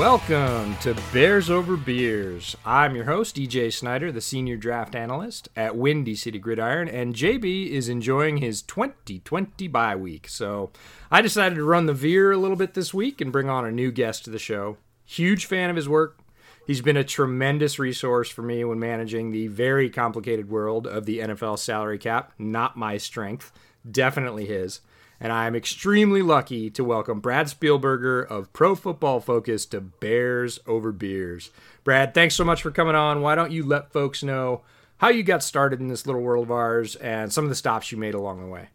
Welcome to Bears Over Beers. I'm your host, EJ Snyder, the senior draft analyst at Windy City Gridiron, and JB is enjoying his 2020 bye week. So I decided to run the veer a little bit this week and bring on a new guest to the show. Huge fan of his work. He's been a tremendous resource for me when managing the very complicated world of the NFL salary cap. Not my strength, definitely his and I am extremely lucky to welcome Brad Spielberger of Pro Football Focus to Bears Over Beers. Brad, thanks so much for coming on. Why don't you let folks know how you got started in this little world of ours and some of the stops you made along the way?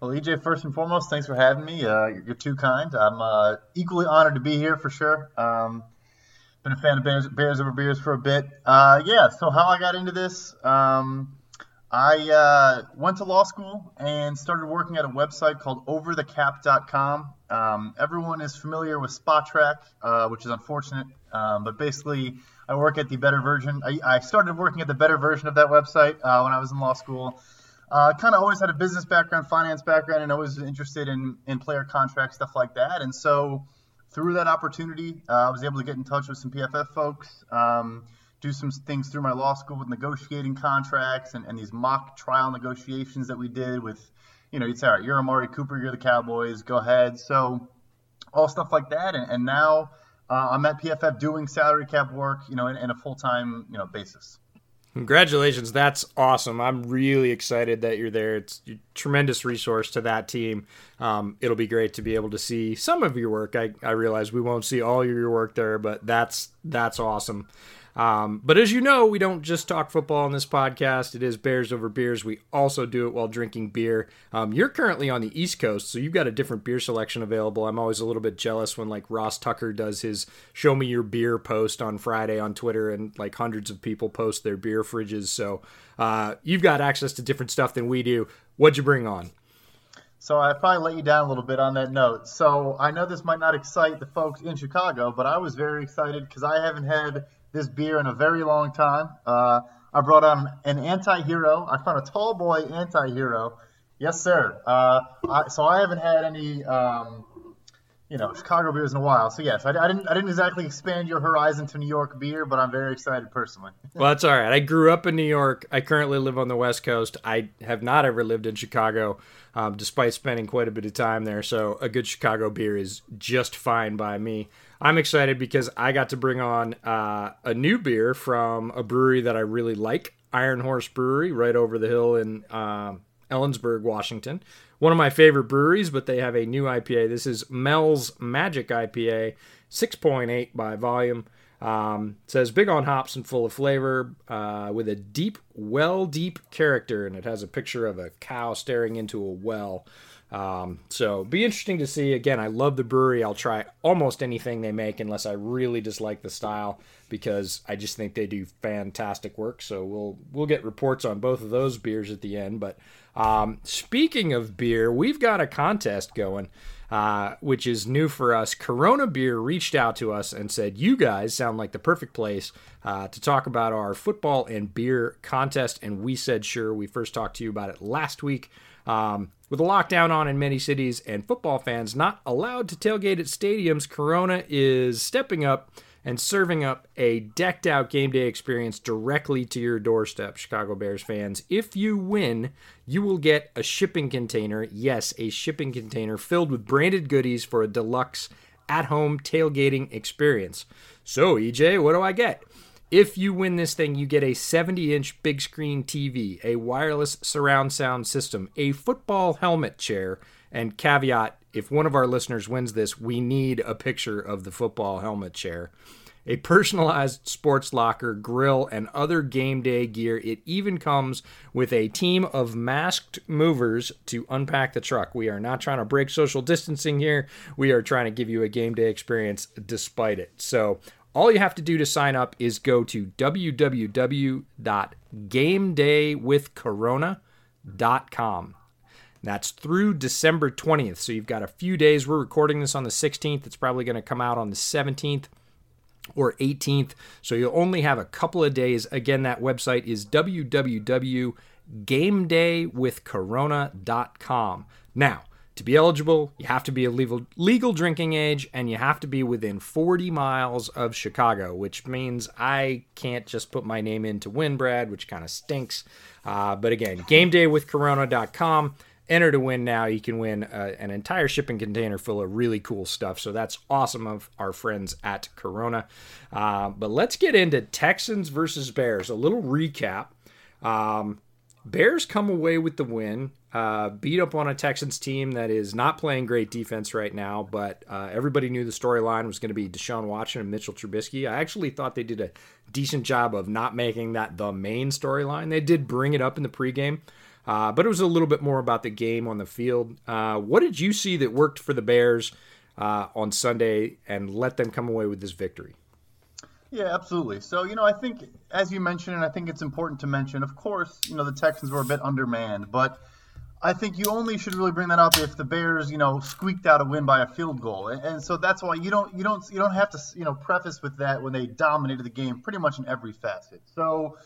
Well, EJ, first and foremost, thanks for having me. Uh, you're too kind. I'm uh, equally honored to be here for sure. Um, been a fan of Bears, Bears Over Beers for a bit. Uh, yeah, so how I got into this. Um, I uh, went to law school and started working at a website called overthecap.com. Um, everyone is familiar with Spotrac, uh, which is unfortunate, um, but basically, I work at the better version. I, I started working at the better version of that website uh, when I was in law school. Uh, kind of always had a business background, finance background, and always interested in, in player contracts, stuff like that. And so, through that opportunity, uh, I was able to get in touch with some PFF folks. Um, do some things through my law school with negotiating contracts and, and these mock trial negotiations that we did with, you know, you'd say, all right, you're Amari Cooper, you're the Cowboys, go ahead. So all stuff like that. And, and now uh, I'm at PFF doing salary cap work, you know, in, in a full time, you know, basis. Congratulations. That's awesome. I'm really excited that you're there. It's a tremendous resource to that team. Um, it'll be great to be able to see some of your work. I, I realize we won't see all your work there, but that's that's awesome. Um, but as you know, we don't just talk football on this podcast. It is Bears over beers. We also do it while drinking beer. Um, you're currently on the East Coast, so you've got a different beer selection available. I'm always a little bit jealous when like Ross Tucker does his "Show Me Your Beer" post on Friday on Twitter, and like hundreds of people post their beer fridges. So uh, you've got access to different stuff than we do. What'd you bring on? So I probably let you down a little bit on that note. So I know this might not excite the folks in Chicago, but I was very excited because I haven't had this beer in a very long time. Uh, I brought on an anti-hero. I found a tall boy anti-hero. Yes, sir. Uh, I, so I haven't had any, um, you know, Chicago beers in a while. So yes, I, I, didn't. I didn't exactly expand your horizon to New York beer, but I'm very excited personally. well, that's all right. I grew up in New York. I currently live on the West Coast. I have not ever lived in Chicago, um, despite spending quite a bit of time there. So a good Chicago beer is just fine by me. I'm excited because I got to bring on uh, a new beer from a brewery that I really like, Iron Horse Brewery, right over the hill in uh, Ellensburg, Washington. One of my favorite breweries, but they have a new IPA. This is Mel's Magic IPA, 6.8 by volume. Um, says big on hops and full of flavor, uh, with a deep, well deep character, and it has a picture of a cow staring into a well. Um, so be interesting to see. Again, I love the brewery. I'll try almost anything they make unless I really dislike the style because I just think they do fantastic work. So we'll we'll get reports on both of those beers at the end. But um, speaking of beer, we've got a contest going. uh, which is new for us. Corona Beer reached out to us and said, You guys sound like the perfect place uh, to talk about our football and beer contest. And we said, Sure. We first talked to you about it last week. Um, with a lockdown on in many cities and football fans not allowed to tailgate at stadiums, Corona is stepping up and serving up a decked out game day experience directly to your doorstep, Chicago Bears fans. If you win, you will get a shipping container. Yes, a shipping container filled with branded goodies for a deluxe at home tailgating experience. So, EJ, what do I get? If you win this thing, you get a 70 inch big screen TV, a wireless surround sound system, a football helmet chair, and caveat if one of our listeners wins this, we need a picture of the football helmet chair. A personalized sports locker, grill, and other game day gear. It even comes with a team of masked movers to unpack the truck. We are not trying to break social distancing here. We are trying to give you a game day experience despite it. So, all you have to do to sign up is go to www.gamedaywithcorona.com. That's through December 20th. So you've got a few days. We're recording this on the 16th. It's probably going to come out on the 17th or 18th. So you'll only have a couple of days. Again, that website is www.gamedaywithcorona.com. Now, to be eligible, you have to be a legal, legal drinking age and you have to be within 40 miles of Chicago, which means I can't just put my name in to win, Brad, which kind of stinks. Uh, but again, gamedaywithcorona.com enter to win now. You can win uh, an entire shipping container full of really cool stuff. So that's awesome of our friends at Corona. Uh, but let's get into Texans versus Bears. A little recap. Um, Bears come away with the win. Uh, beat up on a Texans team that is not playing great defense right now, but uh, everybody knew the storyline was going to be Deshaun Watson and Mitchell Trubisky. I actually thought they did a decent job of not making that the main storyline. They did bring it up in the pregame, uh, but it was a little bit more about the game on the field. Uh, what did you see that worked for the Bears uh, on Sunday and let them come away with this victory? Yeah, absolutely. So, you know, I think, as you mentioned, and I think it's important to mention, of course, you know, the Texans were a bit undermanned, but I think you only should really bring that up if the Bears, you know, squeaked out a win by a field goal, and, and so that's why you don't, you don't, you don't have to, you know, preface with that when they dominated the game pretty much in every facet. So,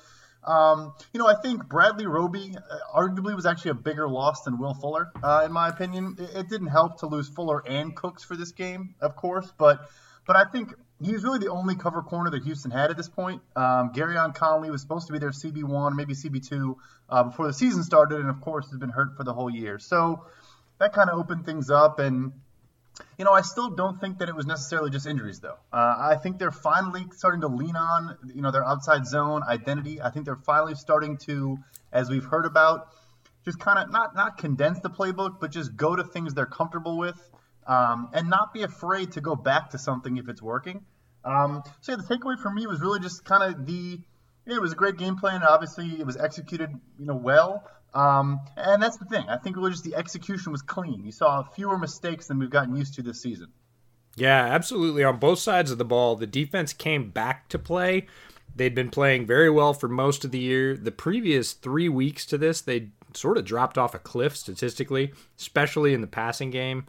um, you know, I think Bradley Roby uh, arguably was actually a bigger loss than Will Fuller, uh, in my opinion. It, it, didn't help to lose Fuller and Cooks for this game, of course, but but I think he's really the only cover corner that Houston had at this point. Um, Gareon Conley was supposed to be their CB1, maybe CB2 uh, before the season started, and of course has been hurt for the whole year. So that kind of opened things up, and you know, I still don't think that it was necessarily just injuries, though. Uh, I think they're finally starting to lean on, you know, their outside zone identity. I think they're finally starting to, as we've heard about, just kind of not not condense the playbook, but just go to things they're comfortable with, um, and not be afraid to go back to something if it's working. Um, so yeah, the takeaway for me was really just kind of the. Yeah, it was a great game plan. Obviously, it was executed, you know, well. Um, and that's the thing. I think it was just the execution was clean. You saw fewer mistakes than we've gotten used to this season. Yeah, absolutely. On both sides of the ball, the defense came back to play. They'd been playing very well for most of the year. The previous three weeks to this, they sort of dropped off a cliff statistically, especially in the passing game.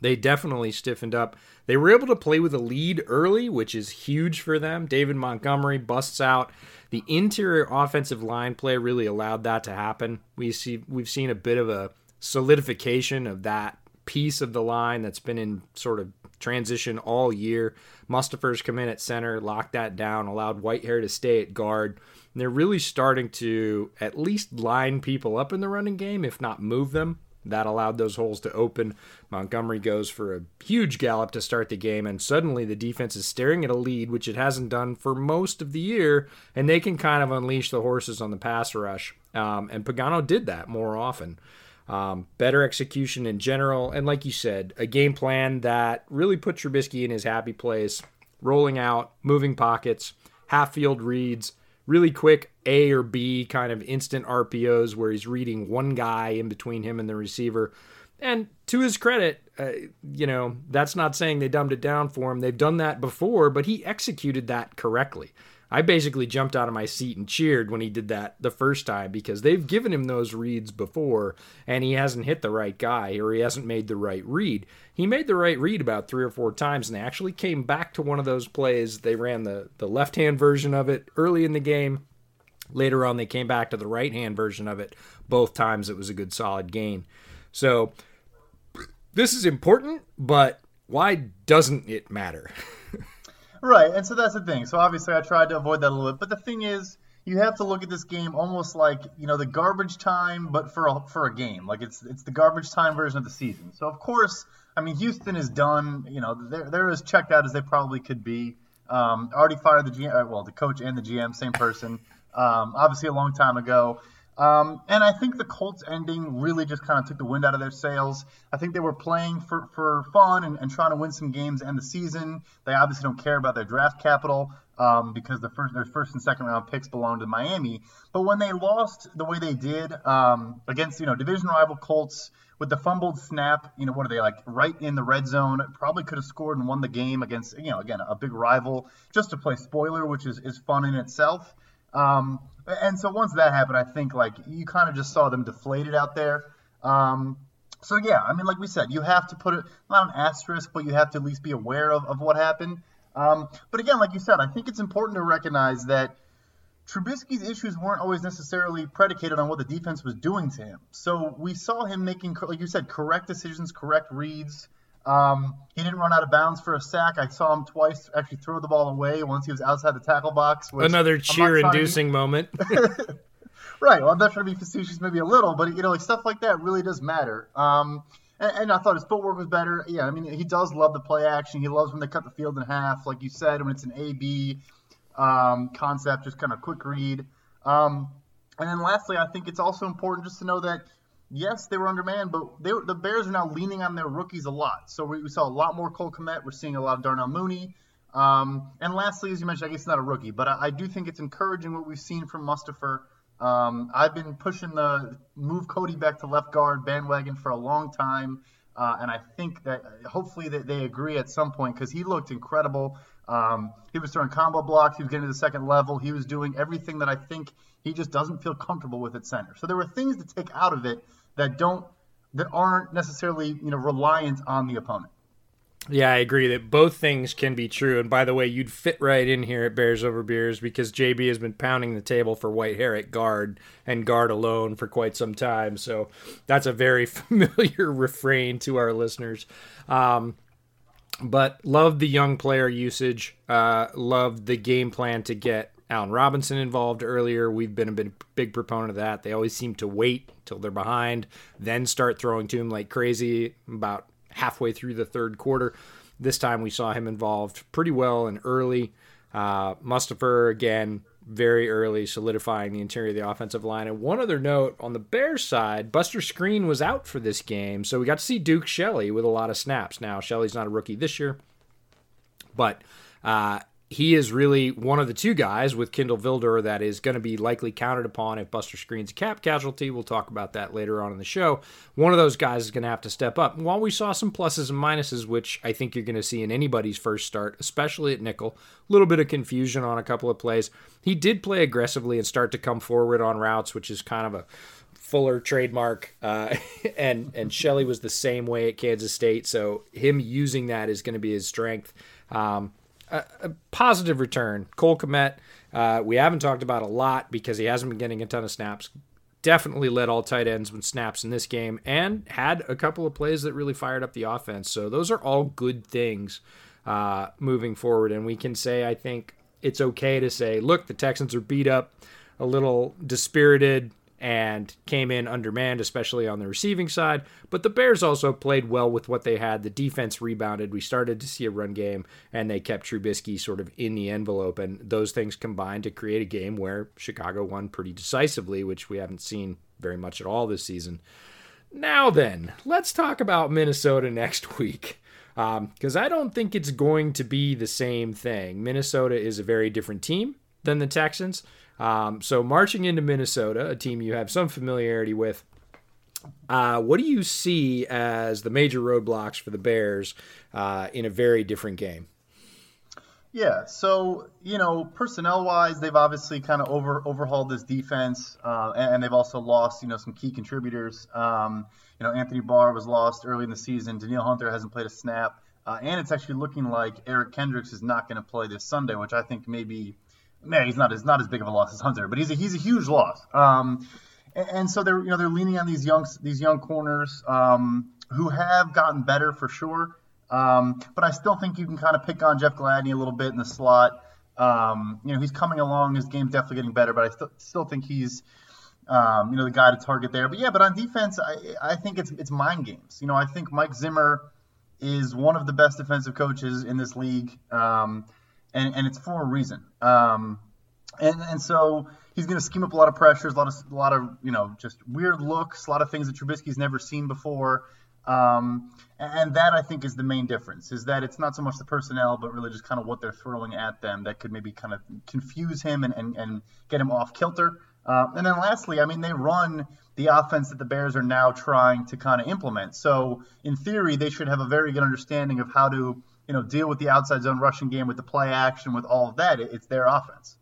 They definitely stiffened up. They were able to play with a lead early, which is huge for them. David Montgomery busts out the interior offensive line play really allowed that to happen. We see we've seen a bit of a solidification of that piece of the line that's been in sort of transition all year. Mustipher's come in at center, locked that down, allowed Whitehair to stay at guard. And they're really starting to at least line people up in the running game, if not move them. That allowed those holes to open. Montgomery goes for a huge gallop to start the game, and suddenly the defense is staring at a lead, which it hasn't done for most of the year, and they can kind of unleash the horses on the pass rush. Um, and Pagano did that more often. Um, better execution in general, and like you said, a game plan that really put Trubisky in his happy place, rolling out, moving pockets, half field reads really quick A or B kind of instant RPOs where he's reading one guy in between him and the receiver. And to his credit, uh, you know, that's not saying they dumbed it down for him. They've done that before, but he executed that correctly. I basically jumped out of my seat and cheered when he did that the first time because they've given him those reads before and he hasn't hit the right guy or he hasn't made the right read. He made the right read about three or four times and actually came back to one of those plays. They ran the, the left hand version of it early in the game. Later on, they came back to the right hand version of it. Both times it was a good solid gain. So this is important, but why doesn't it matter? Right, and so that's the thing. So obviously, I tried to avoid that a little bit, but the thing is, you have to look at this game almost like you know the garbage time, but for a, for a game. Like it's it's the garbage time version of the season. So of course, I mean Houston is done. You know they're they're as checked out as they probably could be. Um, already fired the GM, uh, well the coach and the GM, same person. Um, obviously a long time ago. Um, and I think the Colts ending really just kind of took the wind out of their sails. I think they were playing for, for fun and, and trying to win some games and the season. They obviously don't care about their draft capital um, because the first, their first and second round picks belong to Miami. But when they lost the way they did um, against you know division rival Colts with the fumbled snap, you know what are they like right in the red zone? Probably could have scored and won the game against you know again a big rival just to play spoiler, which is is fun in itself. Um, and so once that happened, I think like you kind of just saw them deflated out there. Um, so yeah, I mean, like we said, you have to put it not an asterisk, but you have to at least be aware of, of what happened. Um, but again, like you said, I think it's important to recognize that Trubisky's issues weren't always necessarily predicated on what the defense was doing to him. So we saw him making, like you said, correct decisions, correct reads. Um, he didn't run out of bounds for a sack. I saw him twice actually throw the ball away once he was outside the tackle box. Another cheer-inducing moment. right. Well, I'm not trying to be facetious, maybe a little, but you know, like stuff like that really does matter. Um, and, and, I thought his footwork was better. Yeah, I mean, he does love the play action. He loves when they cut the field in half, like you said, when it's an A/B um, concept, just kind of quick read. Um, and then lastly, I think it's also important just to know that yes, they were undermanned, but they, the Bears are now leaning on their rookies a lot. So we, we saw a lot more Cole Kmet. We're seeing a lot of Darnell Mooney. Um, and lastly, as you mentioned, I guess not a rookie, but I, I, do think it's encouraging what we've seen from Mustipher. Um, I've been pushing the move Cody back to left guard bandwagon for a long time. Uh, and I think that hopefully that they agree at some point because he looked incredible. Um, he was throwing combo blocks. He was getting to the second level. He was doing everything that I think he just doesn't feel comfortable with at center. So there were things to take out of it that don't that aren't necessarily you know reliant on the opponent. Yeah, I agree that both things can be true. And by the way, you'd fit right in here at Bears Over Beers because JB has been pounding the table for Whitehair at guard and guard alone for quite some time. So that's a very familiar refrain to our listeners. Um, but love the young player usage. Uh, love the game plan to get Allen Robinson involved earlier. We've been a big, big proponent of that. They always seem to wait till they're behind, then start throwing to him like crazy about halfway through the third quarter. This time we saw him involved pretty well and early. Uh, Mustipher, again, very early, solidifying the interior of the offensive line. And one other note on the Bears side, Buster Skrine was out for this game, so we got to see Duke Shelley with a lot of snaps. Now, Shelley's not a rookie this year, but uh, he is really one of the two guys with Kindle Vildor that is going to be likely counted upon if Buster Skrine's a cap casualty. We'll talk about that later on in the show. One of those guys is going to have to step up. while we saw some pluses and minuses, which I think you're going to see in anybody's first start, especially at nickel, a little bit of confusion on a couple of plays. He did play aggressively and start to come forward on routes, which is kind of a Fuller trademark, uh, and and Shelley was the same way at Kansas State. So him using that is going to be his strength. Um, a, a positive return. Cole Kmet, uh, we haven't talked about a lot because he hasn't been getting a ton of snaps. Definitely led all tight ends with snaps in this game and had a couple of plays that really fired up the offense. So those are all good things uh, moving forward. And we can say, I think it's okay to say, look, the Texans are beat up, a little dispirited, and came in undermanned, especially on the receiving side. But the Bears also played well with what they had. The defense rebounded. We started to see a run game, and they kept Trubisky sort of in the envelope. And those things combined to create a game where Chicago won pretty decisively, which we haven't seen very much at all this season. Now then, let's talk about Minnesota next week. Because um, I don't think it's going to be the same thing. Minnesota is a very different team than the Texans. Um, so marching into Minnesota, a team you have some familiarity with, uh, what do you see as the major roadblocks for the Bears uh, in a very different game? Yeah, so you know, personnel-wise, they've obviously kind of over overhauled this defense, uh, and, and, they've also lost you know some key contributors. Um, you know, Anthony Barr was lost early in the season. Danielle Hunter hasn't played a snap, uh, and it's actually looking like Eric Kendricks is not going to play this Sunday, which I think maybe, man, he's not as not as big of a loss as Hunter, but he's a, he's a huge loss. Um, and, and, so they're you know they're leaning on these young these young corners um, who have gotten better for sure. Um, but I still think you can kind of pick on Jeff Gladney a little bit in the slot. Um, you know, he's coming along. His game's definitely getting better, but I st- still think he's, um, you know, the guy to target there. But yeah, but on defense, I, I think it's it's mind games. You know, I think Mike Zimmer is one of the best defensive coaches in this league, um, and and it's for a reason. Um, and and so he's going to scheme up a lot of pressures, a lot of a lot of you know just weird looks, a lot of things that Trubisky's never seen before. Um, and that I think is the main difference is that it's not so much the personnel, but really just kind of what they're throwing at them that could maybe kind of confuse him and, and, and get him off kilter. Uh, and then lastly, I mean, they run the offense that the Bears are now trying to kind of implement. So in theory, they should have a very good understanding of how to, you know, deal with the outside zone rushing game with the play action, with all of that. It's their offense.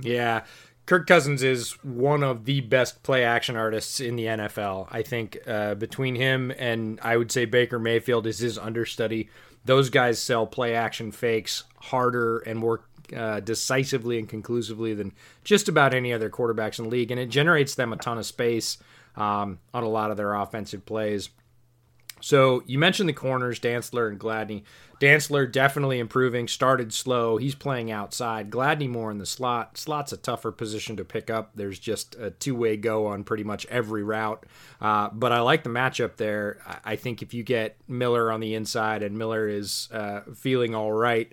Yeah. Kirk Cousins is one of the best play action artists in the NFL. I think uh, between him and I would say Baker Mayfield is his understudy. Those guys sell play action fakes harder and more uh, decisively and conclusively than just about any other quarterbacks in the league, and it generates them a ton of space um, on a lot of their offensive plays. So you mentioned the corners, Dantzler and Gladney. Dantzler definitely improving. Started slow. He's playing outside. Gladney more in the slot. Slot's a tougher position to pick up. There's just a two-way go on pretty much every route. Uh, but I like the matchup there. I think if you get Miller on the inside and Miller is uh, feeling all right,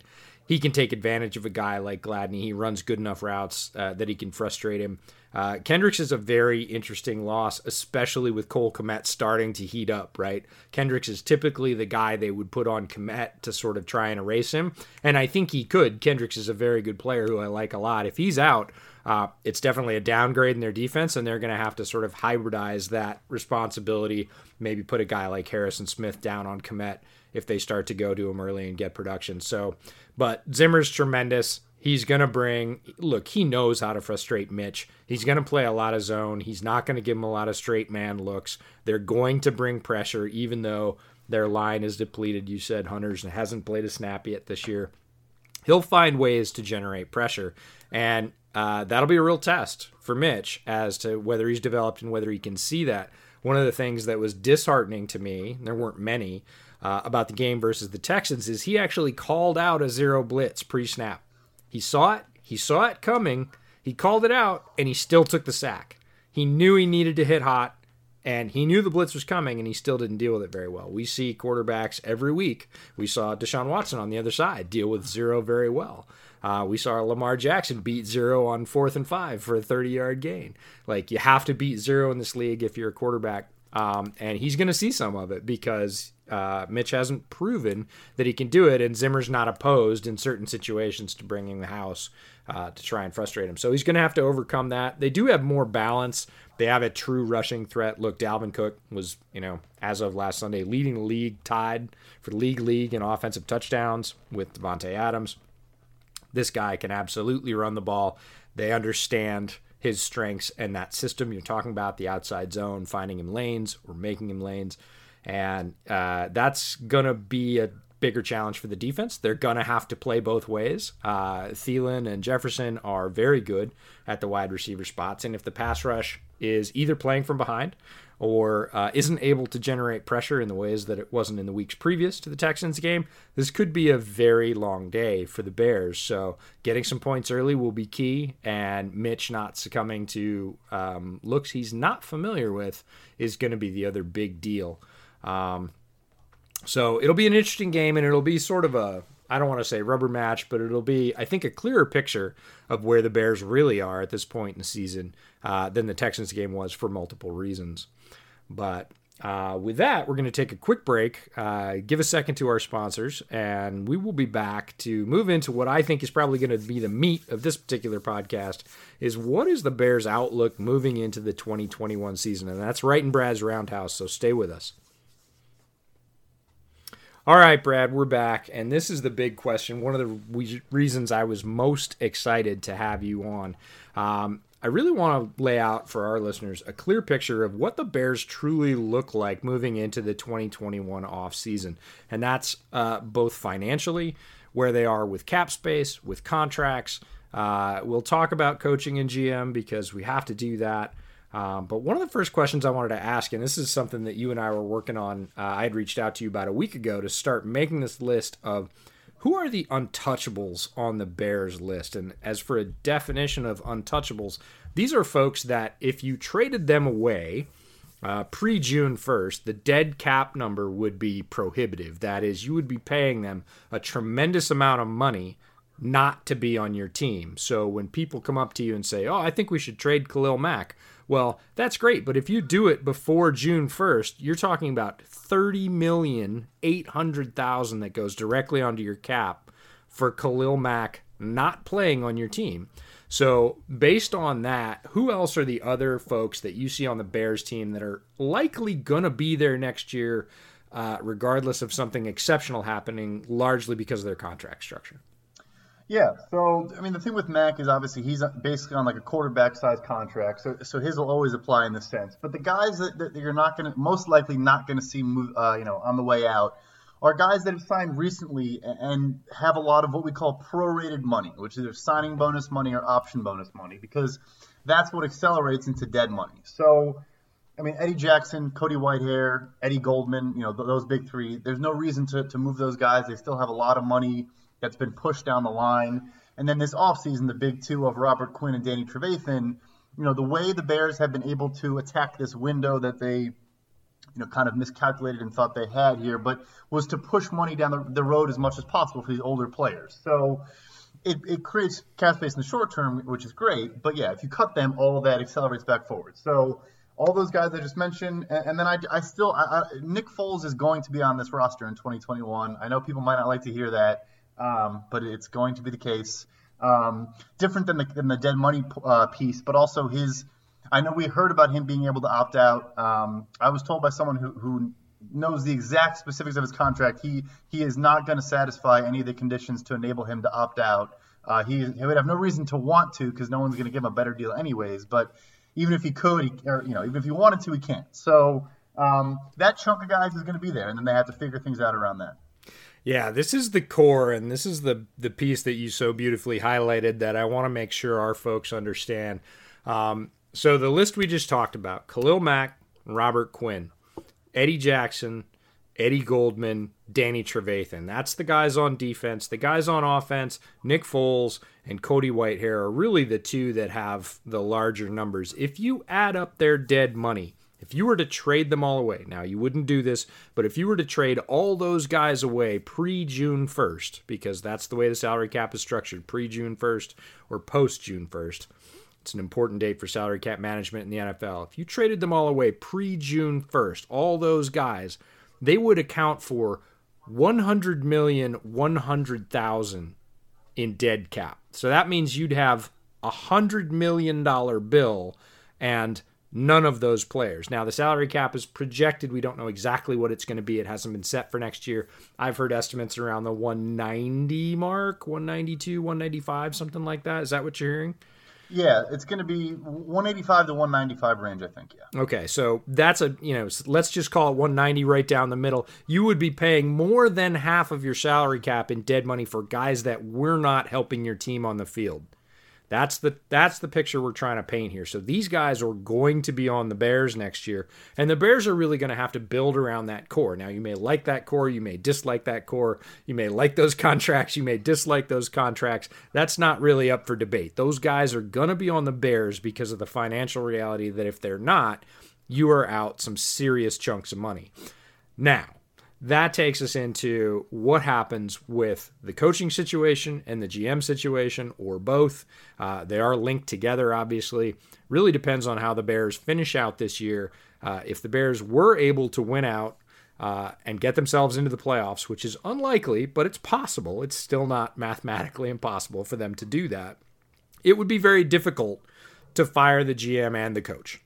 he can take advantage of a guy like Gladney. He runs good enough routes uh, that he can frustrate him. Uh, Kendricks is a very interesting loss, especially with Cole Kmet starting to heat up, right? Kendricks is typically the guy they would put on Kmet to sort of try and erase him. And I think he could. Kendricks is a very good player who I like a lot. If he's out, uh, it's definitely a downgrade in their defense, and they're going to have to sort of hybridize that responsibility. Maybe put a guy like Harrison Smith down on Kmet if they start to go to him early and get production. So, but Zimmer's tremendous. He's going to bring, look, he knows how to frustrate Mitch. He's going to play a lot of zone. He's not going to give him a lot of straight man looks. They're going to bring pressure, even though their line is depleted. You said Hunters hasn't played a snap yet this year. He'll find ways to generate pressure. And uh, that'll be a real test for Mitch as to whether he's developed and whether he can see that. One of the things that was disheartening to me, there weren't many, uh, about the game versus the Texans is he actually called out a zero blitz pre snap. He saw it. He saw it coming. He called it out, and he still took the sack. He knew he needed to hit hot, and he knew the blitz was coming, and he still didn't deal with it very well. We see quarterbacks every week. We saw Deshaun Watson on the other side deal with zero very well. Uh, we saw Lamar Jackson beat zero on fourth and five for a 30 yard gain. Like, you have to beat zero in this league if you're a quarterback. Um, and he's going to see some of it because uh, Mitch hasn't proven that he can do it, and Zimmer's not opposed in certain situations to bringing the house uh, to try and frustrate him. So he's going to have to overcome that. They do have more balance. They have a true rushing threat. Look, Dalvin Cook was, you know, as of last Sunday, leading the league, tied for league league in offensive touchdowns with Davante Adams. This guy can absolutely run the ball. They understand his strengths and that system you're talking about, the outside zone, finding him lanes or making him lanes and uh, that's gonna be a bigger challenge for the defense. They're gonna have to play both ways. Uh, Thielen and Jefferson are very good at the wide receiver spots, and if the pass rush is either playing from behind or uh, isn't able to generate pressure in the ways that it wasn't in the weeks previous to the Texans game, this could be a very long day for the Bears. So getting some points early will be key, and Mitch not succumbing to um, looks he's not familiar with is going to be the other big deal. Um, so it'll be an interesting game, and it'll be sort of a I don't want to say rubber match, but it'll be I think a clearer picture of where the Bears really are at this point in the season uh, than the Texans game was for multiple reasons. But uh, with that, we're going to take a quick break, uh, give a second to our sponsors, and we will be back to move into what I think is probably going to be the meat of this particular podcast is what is the Bears' outlook moving into the 2021 season? And that's right in Brad's Roundhouse, so stay with us. All right, Brad, we're back. And this is the big question. One of the reasons I was most excited to have you on. Um, I really want to lay out for our listeners a clear picture of what the Bears truly look like moving into the 2021 offseason. And that's uh, both financially, where they are with cap space, with contracts. Uh, we'll talk about coaching and GM because we have to do that. Um, but one of the first questions I wanted to ask, and this is something that you and I were working on, uh, I had reached out to you about a week ago to start making this list of who are the untouchables on the Bears list. And as for a definition of untouchables, these are folks that if you traded them away uh, pre June 1st, the dead cap number would be prohibitive. That is, you would be paying them a tremendous amount of money not to be on your team. So when people come up to you and say, Oh, I think we should trade Khalil Mack, well, that's great, but if you do it before June 1st, you're talking about 30 million 800,000 that goes directly onto your cap for Khalil Mack not playing on your team. So, based on that, who else are the other folks that you see on the Bears team that are likely going to be there next year, uh, regardless of something exceptional happening, largely because of their contract structure? Yeah, so I mean, the thing with Mack is obviously he's basically on like a quarterback size contract, so so his will always apply in this sense. But the guys that, that you're not going to most likely not going to see move, uh, you know, on the way out are guys that have signed recently and have a lot of what we call prorated money, which is either signing bonus money or option bonus money, because that's what accelerates into dead money. So, I mean, Eddie Jackson, Cody Whitehair, Eddie Goldman, you know, those big three. There's no reason to, to move those guys. They still have a lot of money that's been pushed down the line. And then this offseason, the big two of Robert Quinn and Danny Trevathan, you know, the way the Bears have been able to attack this window that they, you know, kind of miscalculated and thought they had here, but was to push money down the, the road as much as possible for these older players. So it, it creates cap space in the short term, which is great. But yeah, if you cut them, all of that accelerates back forward. So all those guys I just mentioned, and, and then I, I still, I, I, Nick Foles is going to be on this roster in 2021. I know people might not like to hear that um, but it's going to be the case. Um, different than the, than the dead money uh, piece, but also his. I know we heard about him being able to opt out. Um, I was told by someone who, who knows the exact specifics of his contract. He he is not going to satisfy any of the conditions to enable him to opt out. Uh, he, he would have no reason to want to because no one's going to give him a better deal anyways. But even if he could, he, or you know, even if he wanted to, he can't. So um, that chunk of guys is going to be there, and then they have to figure things out around that. Yeah, this is the core, and this is the the piece that you so beautifully highlighted that I want to make sure our folks understand. Um, so the list we just talked about: Khalil Mack, Robert Quinn, Eddie Jackson, Eddie Goldman, Danny Trevathan. That's the guys on defense. The guys on offense, Nick Foles and Cody Whitehair, are really the two that have the larger numbers. If you add up their dead money, if you were to trade them all away, now you wouldn't do this, but if you were to trade all those guys away pre June 1st, because that's the way the salary cap is structured, pre June 1st or post June 1st, it's an important date for salary cap management in the NFL. If you traded them all away pre June 1st, all those guys, they would account for 100 million 100,000 in dead cap. So that means you'd have a hundred million dollar bill and none of those players. Now, the salary cap is projected. We don't know exactly what it's going to be. It hasn't been set for next year. I've heard estimates around the 190 mark, 192, 195, something like that. Is that what you're hearing? Yeah, it's going to be 185 to 195 range, I think. Yeah. Okay, so that's a you know let's just call it 190 right down the middle. You would be paying more than half of your salary cap in dead money for guys that we're not helping your team on the field. That's the that's the picture we're trying to paint here. So these guys are going to be on the Bears next year, and the Bears are really going to have to build around that core. Now you may like that core, you may dislike that core, you may like those contracts, you may dislike those contracts. That's not really up for debate. Those guys are going to be on the Bears because of the financial reality that if they're not, you are out some serious chunks of money. Now, that takes us into what happens with the coaching situation and the GM situation, or both. Uh, they are linked together, obviously. Really depends on how the Bears finish out this year. Uh, if the Bears were able to win out uh, and get themselves into the playoffs, which is unlikely, but it's possible, it's still not mathematically impossible for them to do that, it would be very difficult to fire the GM and the coach.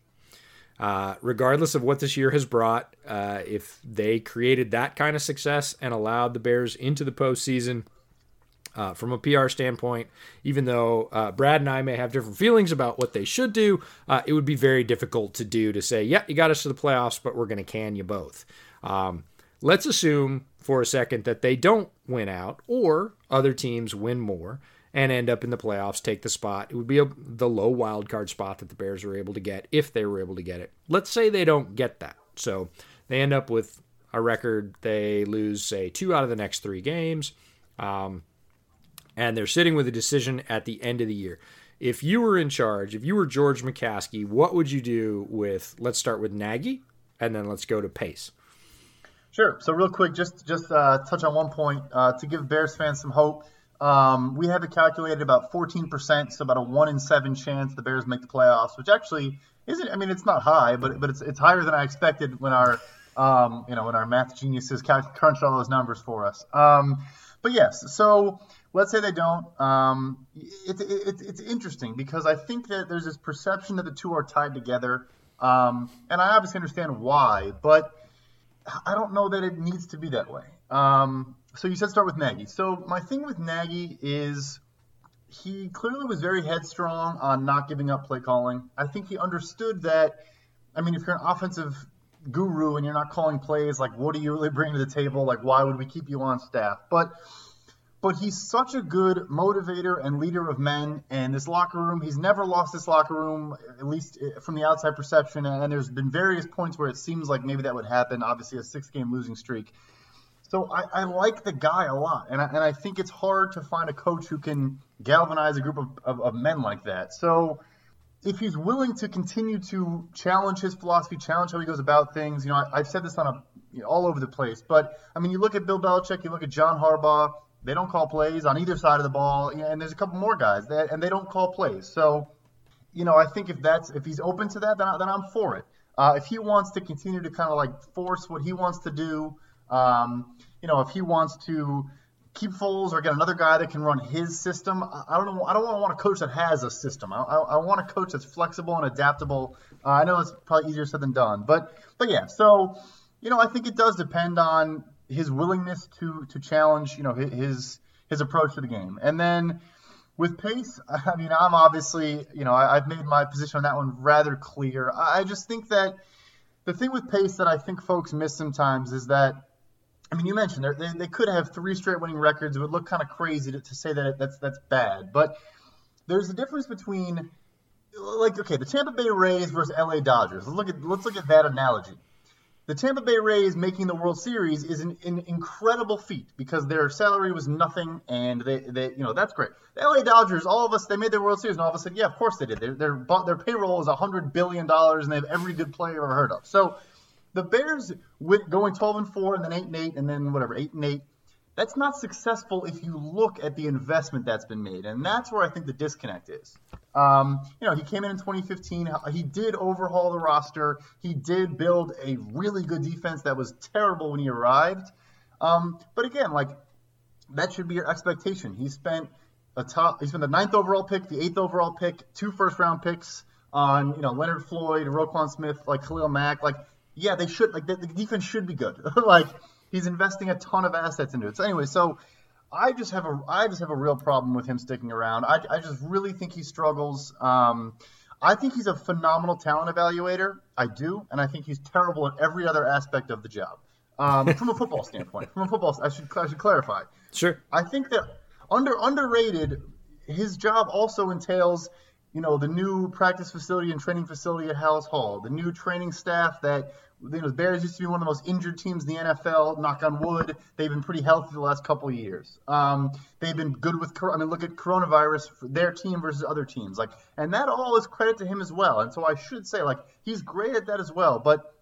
Uh, regardless of what this year has brought, uh, if they created that kind of success and allowed the Bears into the postseason, uh, from a PR standpoint, even though uh, Brad and I may have different feelings about what they should do, uh, it would be very difficult to do to say, yeah, you got us to the playoffs, but we're going to can you both. Um, let's assume for a second that they don't win out or other teams win more and end up in the playoffs, take the spot. It would be a, the low wild card spot that the Bears were able to get if they were able to get it. Let's say they don't get that. So they end up with a record, they lose, say, two out of the next three games, um, and they're sitting with a decision at the end of the year. If you were in charge, if you were George McCaskey, what would you do with, let's start with Nagy, and then let's go to Pace? Sure. So real quick, just just uh, touch on one point uh, to give Bears fans some hope. Um, we have it calculated about 14%, so about a one in seven chance the Bears make the playoffs, which actually isn't. I mean, it's not high, but but it's it's higher than I expected when our um, you know when our math geniuses crunched all those numbers for us. Um, but yes, so let's say they don't. Um, it's it, it's interesting because I think that there's this perception that the two are tied together, um, and I obviously understand why, but I don't know that it needs to be that way. Um, so you said start with Nagy. So my thing with Nagy is he clearly was very headstrong on not giving up play calling. I think he understood that. I mean, if you're an offensive guru and you're not calling plays, like what do you really bring to the table? Like why would we keep you on staff? But but he's such a good motivator and leader of men. And this locker room, he's never lost this locker room, at least eh, from the outside perception. And there's been various points where it seems like maybe that would happen. Obviously, a six-game losing streak. So I, I, like the guy a lot, and I, and I think it's hard to find a coach who can galvanize a group of, of, of men like that. So if he's willing to continue to challenge his philosophy, challenge how he goes about things, you know, I, have said this on a you know, all over the place, but I mean, you look at Bill Belichick, you look at John Harbaugh, they don't call plays on either side of the ball, and there's a couple more guys that and they don't call plays. So, you know, I think if that's if he's open to that, then, I, then I'm for it. Uh, if he wants to continue to kind of like force what he wants to do, um, you know, if he wants to keep Foles or get another guy that can run his system, I don't know. I don't want a coach that has a system. I, I, I want a coach that's flexible and adaptable. Uh, I know it's probably easier said than done, but but yeah. So you know, I think it does depend on his willingness to to challenge. You know, his his approach to the game, and then. With Pace, I mean, I'm obviously, you know, I, have made my position on that one rather clear. I just think that the thing with Pace that I think folks miss sometimes is that I mean, you mentioned they, they could have three straight winning records. It would look kind of crazy to, to say that that's that's bad, but there's a difference between like okay, the Tampa Bay Rays versus LA Dodgers. Let's look at let's look at that analogy. The Tampa Bay Rays making the World Series is an, an incredible feat because their salary was nothing, and they, they you know that's great. The LA Dodgers, all of us, they made their World Series, and all of us said, yeah, of course they did. Their their, payroll is hundred billion dollars, and they have every good player ever heard of. So the Bears with going 12 and 4 and then 8 and 8 and then whatever 8 and 8 that's not successful if you look at the investment that's been made and that's where I think the disconnect is. Um, you know, he came in in 2015. He did overhaul the roster. He did build a really good defense that was terrible when he arrived. Um, but again, like that should be your expectation. He spent a top. He spent the ninth overall pick, the eighth overall pick, two first round picks on you know Leonard Floyd, Roquan Smith, like Khalil Mack. Like yeah, they should like the, the defense should be good. like he's investing a ton of assets into it. So anyway, so I just have a I just have a real problem with him sticking around. I, I just really think he struggles. Um, I think he's a phenomenal talent evaluator. I do, and I think he's terrible at every other aspect of the job. Um, from a football standpoint, from a football, I should I should clarify. Sure. I think that under underrated, his job also entails you know, the new practice facility and training facility at Halas Hall, the new training staff that you know, the Bears used to be one of the most injured teams in the NFL. Knock on wood, they've been pretty healthy the last couple of years. Um, they've been good with. I mean, look at coronavirus, their team versus other teams. Like, and that all is credit to him as well. And so I should say, like, he's great at that as well. But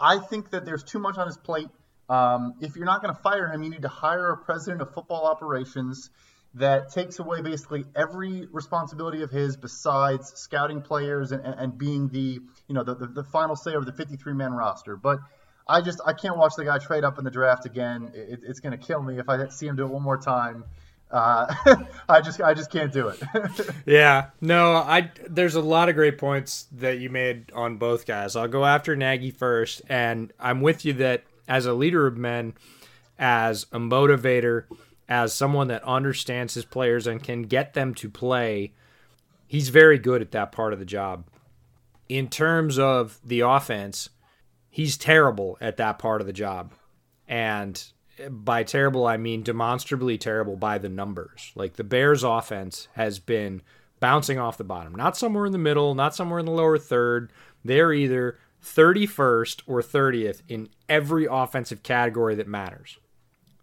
I think that there's too much on his plate. Um, if you're not going to fire him, you need to hire a president of football operations that takes away basically every responsibility of his besides scouting players and, and being the you know the, the, the final say over the 53 man roster. But I just I can't watch the guy trade up in the draft again. It, it's going to kill me if I see him do it one more time. Uh, I just I just can't do it. yeah, no, I there's a lot of great points that you made on both guys. I'll go after Nagy first, and I'm with you that as a leader of men, as a motivator, as someone that understands his players and can get them to play, he's very good at that part of the job. In terms of the offense, he's terrible at that part of the job. And by terrible, I mean demonstrably terrible by the numbers. Like the Bears' offense has been bouncing off the bottom, not somewhere in the middle, not somewhere in the lower third. They're either 31st or 30th in every offensive category that matters.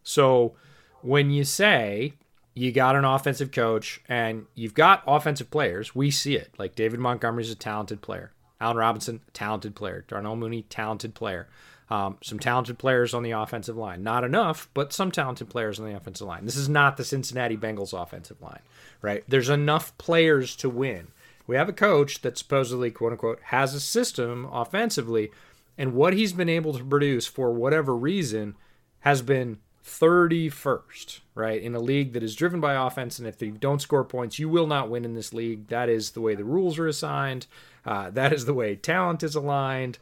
So when you say you got an offensive coach and you've got offensive players, we see it. Like David Montgomery's a talented player. Allen Robinson, talented player. Darnell Mooney, talented player. Um, some talented players on the offensive line. Not enough, but some talented players on the offensive line. This is not the Cincinnati Bengals offensive line, right? There's enough players to win. We have a coach that supposedly, quote unquote, has a system offensively, and what he's been able to produce for whatever reason has been 31st, right? In a league that is driven by offense, and if you don't score points, you will not win in this league. That is the way the rules are assigned. Uh, that is the way talent is aligned.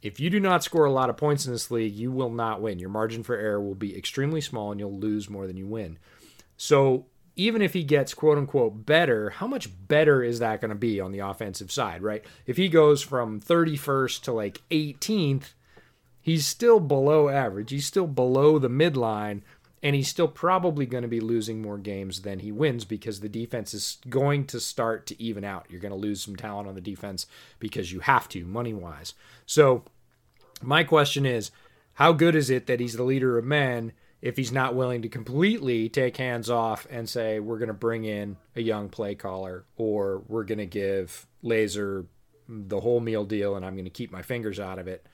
If you do not score a lot of points in this league, you will not win. Your margin for error will be extremely small, and you'll lose more than you win. So even if he gets quote unquote better, how much better is that going to be on the offensive side, right? If he goes from 31st to like 18th, he's still below average. He's still below the midline, and he's still probably going to be losing more games than he wins because the defense is going to start to even out. You're going to lose some talent on the defense because you have to, money wise. So, my question is how good is it that he's the leader of men if he's not willing to completely take hands off and say, we're going to bring in a young play caller or we're going to give Lazor the whole meal deal and I'm going to keep my fingers out of it?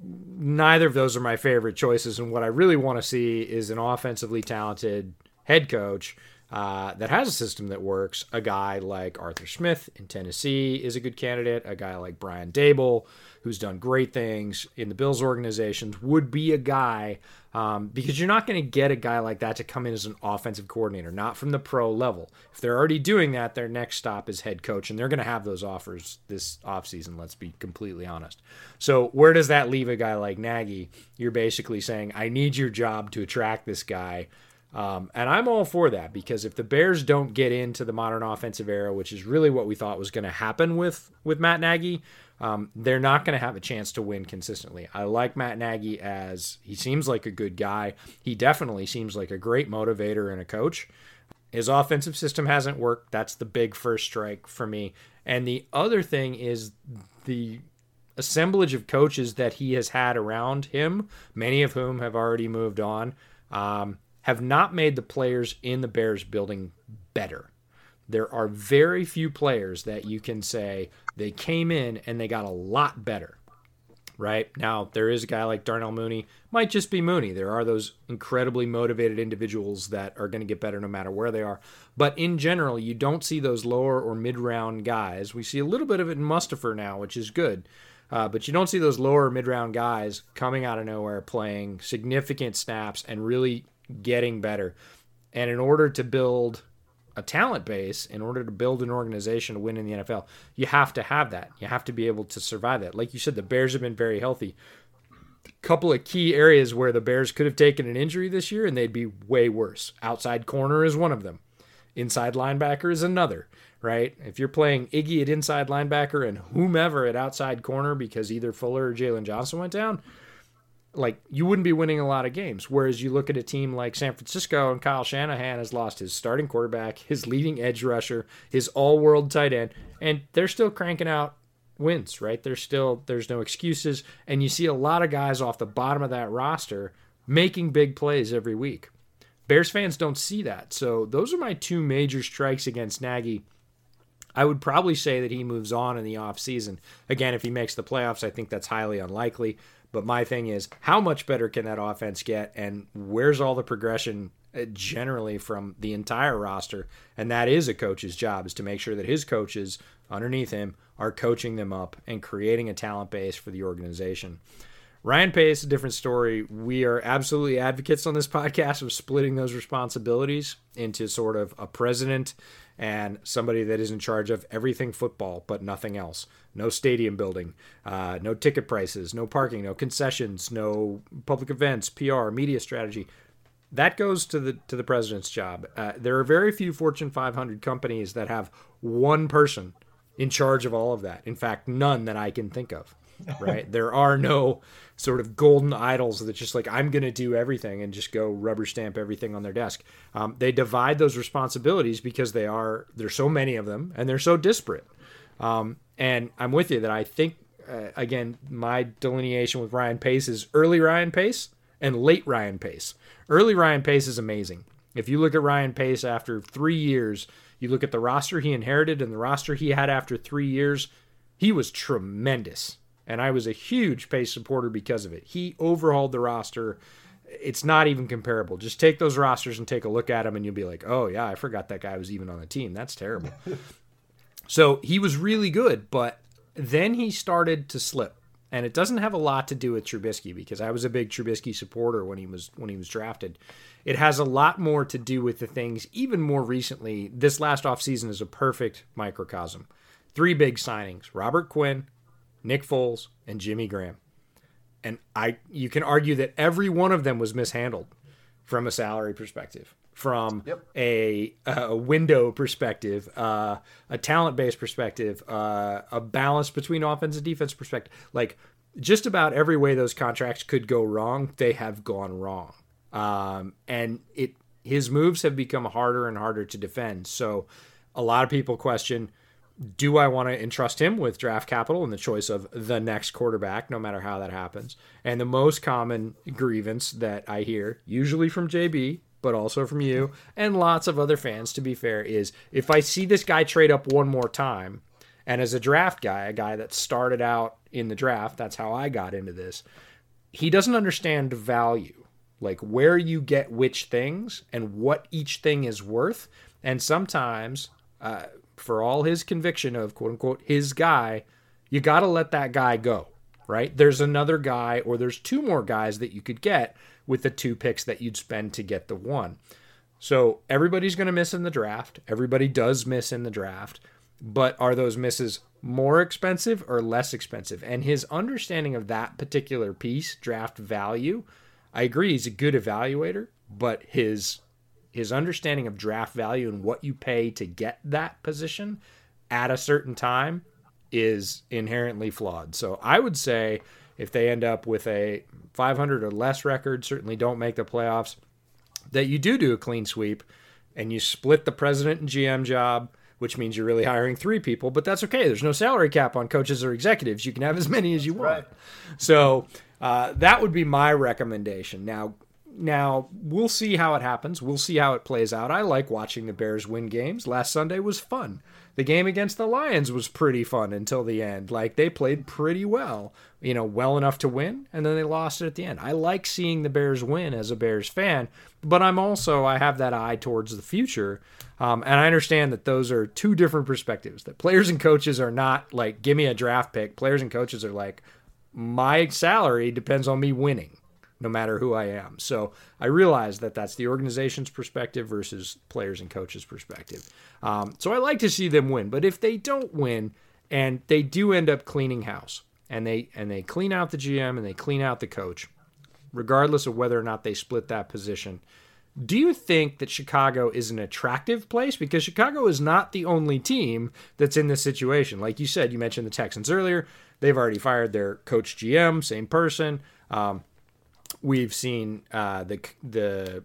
Neither of those are my favorite choices. And what I really want to see is an offensively talented head coach uh, that has a system that works. A guy like Arthur Smith in Tennessee is a good candidate. A guy like Brian Daboll, who's done great things in the Bills organizations, would be a guy um, because you're not going to get a guy like that to come in as an offensive coordinator, not from the pro level. If they're already doing that, their next stop is head coach, and they're going to have those offers this offseason, let's be completely honest. So, where does that leave a guy like Nagy? You're basically saying, I need your job to attract this guy um, and I'm all for that because if the Bears don't get into the modern offensive era, which is really what we thought was going to happen with with Matt Nagy, um, they're not going to have a chance to win consistently. I like Matt Nagy as he seems like a good guy. He definitely seems like a great motivator and a coach. His offensive system hasn't worked. That's the big first strike for me. And the other thing is the assemblage of coaches that he has had around him, many of whom have already moved on. Um, have not made the players in the Bears building better. There are very few players that you can say they came in and they got a lot better. Right now, there is a guy like Darnell Mooney, might just be Mooney. There are those incredibly motivated individuals that are going to get better no matter where they are. But in general, you don't see those lower or mid round guys. We see a little bit of it in Mustipher now, which is good. Uh, but you don't see those lower mid round guys coming out of nowhere playing significant snaps and really getting better. And in order to build a talent base, in order to build an organization to win in the NFL, you have to have that. You have to be able to survive that. Like you said, the Bears have been very healthy. A couple of key areas where the Bears could have taken an injury this year and they'd be way worse. Outside corner is one of them. Inside linebacker is another, right? If you're playing Iggy at inside linebacker and whomever at outside corner because either Fuller or Jaylon Johnson went down, like you wouldn't be winning a lot of games. Whereas you look at a team like San Francisco and Kyle Shanahan has lost his starting quarterback, his leading edge rusher, his all-world tight end, and they're still cranking out wins, right? There's still there's no excuses, and you see a lot of guys off the bottom of that roster making big plays every week. Bears fans don't see that. So those are my two major strikes against Nagy. I would probably say that he moves on in the offseason. Again, if he makes the playoffs, I think that's highly unlikely. But my thing is, how much better can that offense get? And where's all the progression uh, generally from the entire roster? And that is a coach's job, is to make sure that his coaches underneath him are coaching them up and creating a talent base for the organization. Ryan Pace, a different story. We are absolutely advocates on this podcast of splitting those responsibilities into sort of a president and somebody that is in charge of everything football but nothing else. No stadium building, uh, no ticket prices, no parking, no concessions, no public events, PR, media strategy. That goes to the to the president's job. Uh, there are very few Fortune 500 companies that have one person in charge of all of that. In fact, none that I can think of. Right? there are no sort of golden idols that just like I'm going to do everything and just go rubber stamp everything on their desk. Um, they divide those responsibilities because they are there's so many of them and they're so disparate. Um, and I'm with you that I think uh, again my delineation with Ryan Pace is early Ryan Pace and late Ryan Pace. Early Ryan Pace is amazing. If you look at Ryan Pace after three years, you look at the roster he inherited and the roster he had after three years, he was tremendous and I was a huge Pace supporter because of it. He overhauled the roster. It's not even comparable. Just take those rosters and take a look at them, and you'll be like, oh, yeah, I forgot that guy was even on the team. That's terrible. so he was really good, but then he started to slip. And it doesn't have a lot to do with Trubisky because I was a big Trubisky supporter when he was when he was drafted. It has a lot more to do with the things even more recently. This last offseason is a perfect microcosm. Three big signings. Robert Quinn, Nick Foles, and Jimmy Graham. And I you can argue that every one of them was mishandled from a salary perspective, from yep. a, a window perspective, uh, a talent based perspective, uh, a balance between offense and defense perspective. Like just about every way those contracts could go wrong, they have gone wrong. Um, and it his moves have become harder and harder to defend. So a lot of people question do I want to entrust him with draft capital and the choice of the next quarterback, no matter how that happens? And the most common grievance that I hear, usually from JB, but also from you and lots of other fans, to be fair, is if I see this guy trade up one more time, and as a draft guy, a guy that started out in the draft, that's how I got into this, he doesn't understand value, like where you get which things and what each thing is worth. And sometimes, uh, for all his conviction of quote unquote his guy, you got to let that guy go, right? There's another guy or there's two more guys that you could get with the two picks that you'd spend to get the one. So everybody's going to miss in the draft. Everybody does miss in the draft. But are those misses more expensive or less expensive? And his understanding of that particular piece, draft value, I agree he's a good evaluator, but his his understanding of draft value and what you pay to get that position at a certain time is inherently flawed. So I would say if they end up with a 500 or less record, certainly don't make the playoffs, that you do do a clean sweep and you split the president and GM job, which means you're really hiring three people, but that's okay. There's no salary cap on coaches or executives. You can have as many as you want. Right. So uh, that would be my recommendation. Now, now, we'll see how it happens. We'll see how it plays out. I like watching the Bears win games. Last Sunday was fun. The game against the Lions was pretty fun until the end. Like, they played pretty well, you know, well enough to win, and then they lost it at the end. I like seeing the Bears win as a Bears fan, but I'm also, I have that eye towards the future. Um, and I understand that those are two different perspectives. That players and coaches are not like, give me a draft pick. Players and coaches are like, my salary depends on me winning no matter who I am. So I realize that that's the organization's perspective versus players and coaches' perspective. Um, so I like to see them win, but if they don't win and they do end up cleaning house and they and they clean out the GM and they clean out the coach, regardless of whether or not they split that position. Do you think that Chicago is an attractive place? Because Chicago is not the only team that's in this situation. Like you said, you mentioned the Texans earlier. They've already fired their coach GM, same person. Um, We've seen uh, the the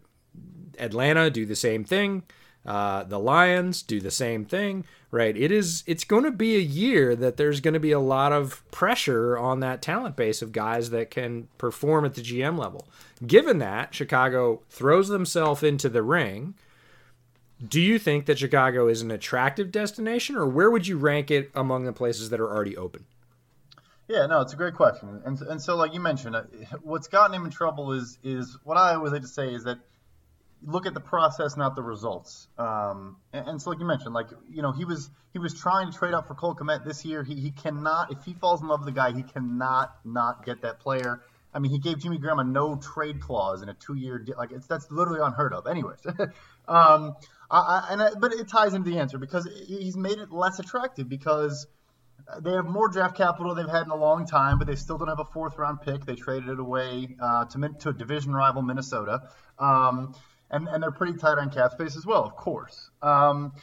Atlanta do the same thing. Uh, the Lions do the same thing, right? It is it's going to be a year that there's going to be a lot of pressure on that talent base of guys that can perform at the GM level. Given that Chicago throws themselves into the ring, do you think that Chicago is an attractive destination, or where would you rank it among the places that are already open? Yeah, no, it's a great question, and and so like you mentioned, uh, what's gotten him in trouble is is what I always like to say is that look at the process, not the results. Um, and, and, so like you mentioned, like you know he was he was trying to trade up for Cole Kmet this year. He he cannot if he falls in love with the guy, he cannot not get that player. I mean, he gave Jimmy Graham a no trade clause in a two year deal. Like it's that's literally unheard of. Anyways, um, I, I, and I, but it ties into the answer because he's made it less attractive because they have more draft capital they've had in a long time, but they still don't have a fourth round pick. They traded it away uh, to to a division rival Minnesota, um, and and they're pretty tight on cap space as well, of course. Um,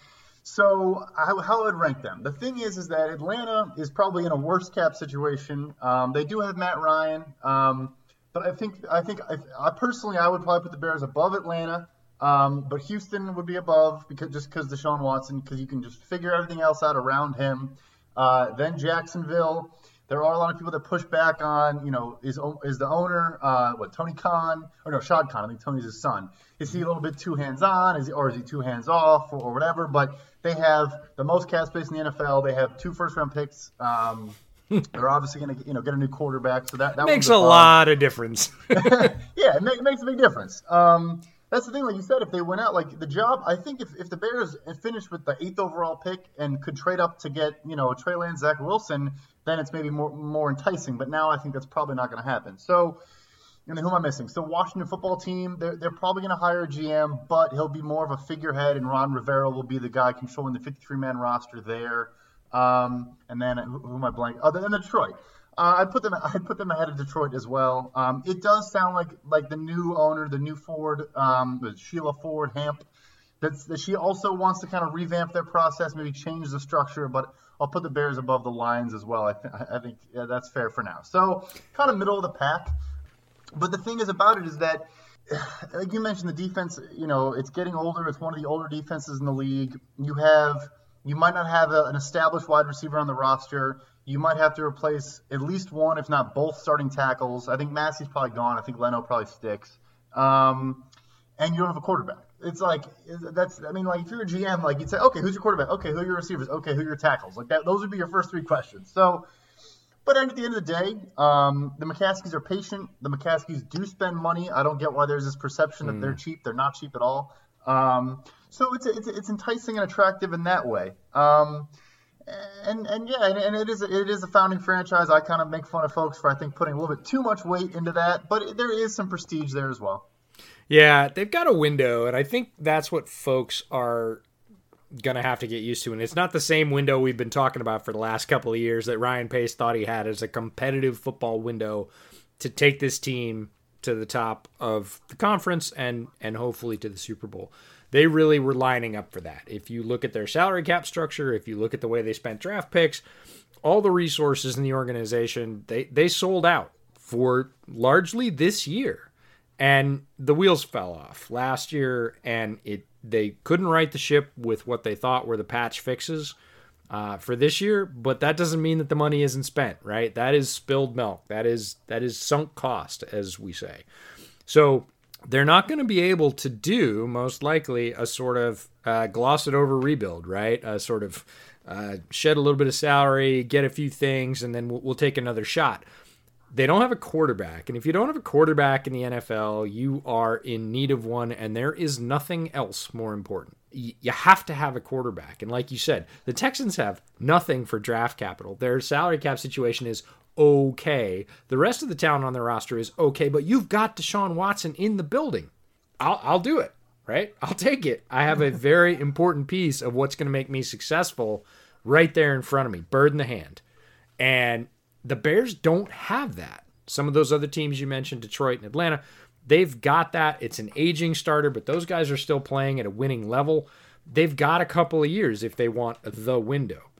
so how, how I would rank them? The thing is, is that Atlanta is probably in a worse cap situation. Um, they do have Matt Ryan, um, but I think I think I, I, personally I would probably put the Bears above Atlanta. Um, but Houston would be above because just because Deshaun Watson, because you can just figure everything else out around him. Uh, then Jacksonville. There are a lot of people that push back on, you know, is is the owner, uh, what Tony Khan or no Shad Khan? I think Tony's his son. Is he a little bit too hands on? Is he or is he too hands off or, or whatever? But they have the most cap space in the NFL. They have two first round picks. Um, they're obviously going to you know get a new quarterback, so that, that makes a lot of difference. yeah, it, make, it, makes a big difference. Um, that's the thing, like you said, if they went out, like the job, I think if, if the Bears finished with the eighth overall pick and could trade up to get, you know, Trey Lance, Zach Wilson, then it's maybe more more enticing. But now I think that's probably not going to happen. So, and then who am I missing? So Washington football team, they're, they're probably going to hire a GM, but he'll be more of a figurehead, and Ron Rivera will be the guy controlling the 53 man roster there. Um, and then who, who am I blank? Other than Detroit. Uh, I put them. I put them ahead of Detroit as well. Um, it does sound like like the new owner, the new Ford, um, Sheila Ford Hamp. That's, that she also wants to kind of revamp their process, maybe change the structure. But I'll put the Bears above the Lions as well. I, th- I think yeah, that's fair for now. So kind of middle of the pack. But the thing is about it is that, like you mentioned, the defense. You know, it's getting older. It's one of the older defenses in the league. You have you might not have a, an established wide receiver on the roster. You might have to replace at least one, if not both, starting tackles. I think Massey's probably gone. I think Leno probably sticks. Um, and you don't have a quarterback. It's like that's. I mean, like if you're a GM, like you'd say, okay, who's your quarterback? Okay, who are your receivers? Okay, who are your tackles? Like that. Those would be your first three questions. So, but at the end of the day, um, the McCaskeys are patient. The McCaskeys do spend money. I don't get why there's this perception that they're hmm. cheap. They're not cheap at all. Um, so it's, it's it's enticing and attractive in that way. Um, and and yeah, and, and, it is it is a founding franchise. I kind of make fun of folks for I think putting a little bit too much weight into that, but there is some prestige there as well. Yeah, they've got a window, and I think that's what folks are gonna have to get used to. And it's not the same window we've been talking about for the last couple of years that Ryan Pace thought he had as a competitive football window to take this team to the top of the conference and and hopefully to the Super Bowl they really were lining up for that. If you look at their salary cap structure, if you look at the way they spent draft picks, all the resources in the organization, they, they sold out for largely this year. And the wheels fell off last year, and it they couldn't right the ship with what they thought were the patch fixes uh, for this year. But that doesn't mean that the money isn't spent, right? That is spilled milk. That is that is sunk cost, as we say. So they're not going to be able to do most likely a sort of uh, gloss it over rebuild, right? A sort of uh, shed a little bit of salary, get a few things, and then we'll, we'll take another shot. They don't have a quarterback, and if you don't have a quarterback in the NFL, you are in need of one, and there is nothing else more important. You have to have a quarterback, and like you said, the Texans have nothing for draft capital. Their salary cap situation is okay. The rest of the talent on the roster is okay, but you've got Deshaun Watson in the building. I'll, I'll do it, right? I'll take it. I have a very important piece of what's going to make me successful right there in front of me, bird in the hand. And the Bears don't have that. Some of those other teams you mentioned, Detroit and Atlanta, they've got that. It's an aging starter, but those guys are still playing at a winning level. They've got a couple of years if they want the window.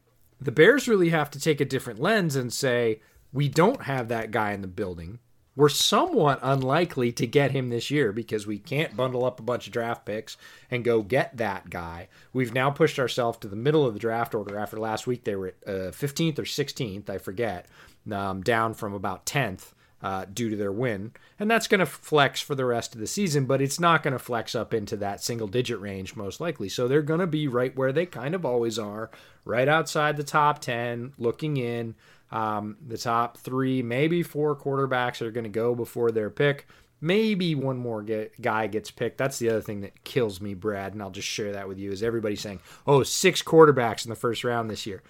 The Bears really have to take a different lens and say, we don't have that guy in the building. We're somewhat unlikely to get him this year because we can't bundle up a bunch of draft picks and go get that guy. We've now pushed ourselves to the middle of the draft order. After last week, they were at uh, 15th or 16th, I forget, um, down from about 10th. Uh, due to their win. And that's going to flex for the rest of the season, but it's not going to flex up into that single digit range, most likely. So they're going to be right where they kind of always are, right outside the top 10, looking in. Um, the top three, maybe four quarterbacks are going to go before their pick. Maybe one more get, guy gets picked. That's the other thing that kills me, Brad, and I'll just share that with you. Is everybody saying, "Oh, six quarterbacks in the first round this year"?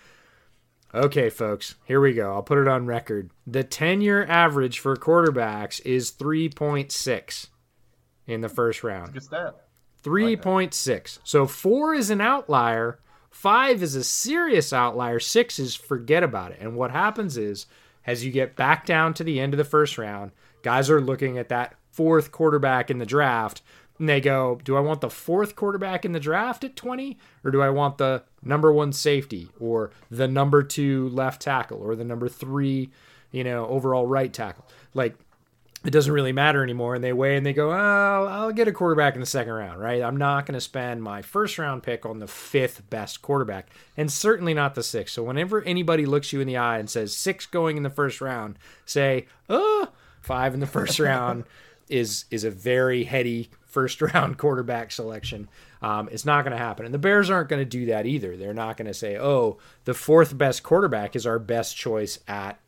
Okay, folks, here we go. I'll put it on record. The 10 year average for quarterbacks is 3.6 in the first round. Good stat. 3.6. So four is an outlier. Five is a serious outlier. Six is forget about it. And what happens is, as you get back down to the end of the first round, guys are looking at that fourth quarterback in the draft and they go, Do I want the fourth quarterback in the draft at 20? Or do I want the number one safety or the number two left tackle or the number three, you know, overall right tackle? Like, it doesn't really matter anymore. And they weigh and they go, oh, I'll get a quarterback in the second round, right? I'm not going to spend my first round pick on the fifth best quarterback, and certainly not the sixth. So whenever anybody looks you in the eye and says six going in the first round, say, oh, five in the first round is is a very heady first round quarterback selection. Um, it's not going to happen. And the Bears aren't going to do that either. They're not going to say, oh, the fourth best quarterback is our best choice at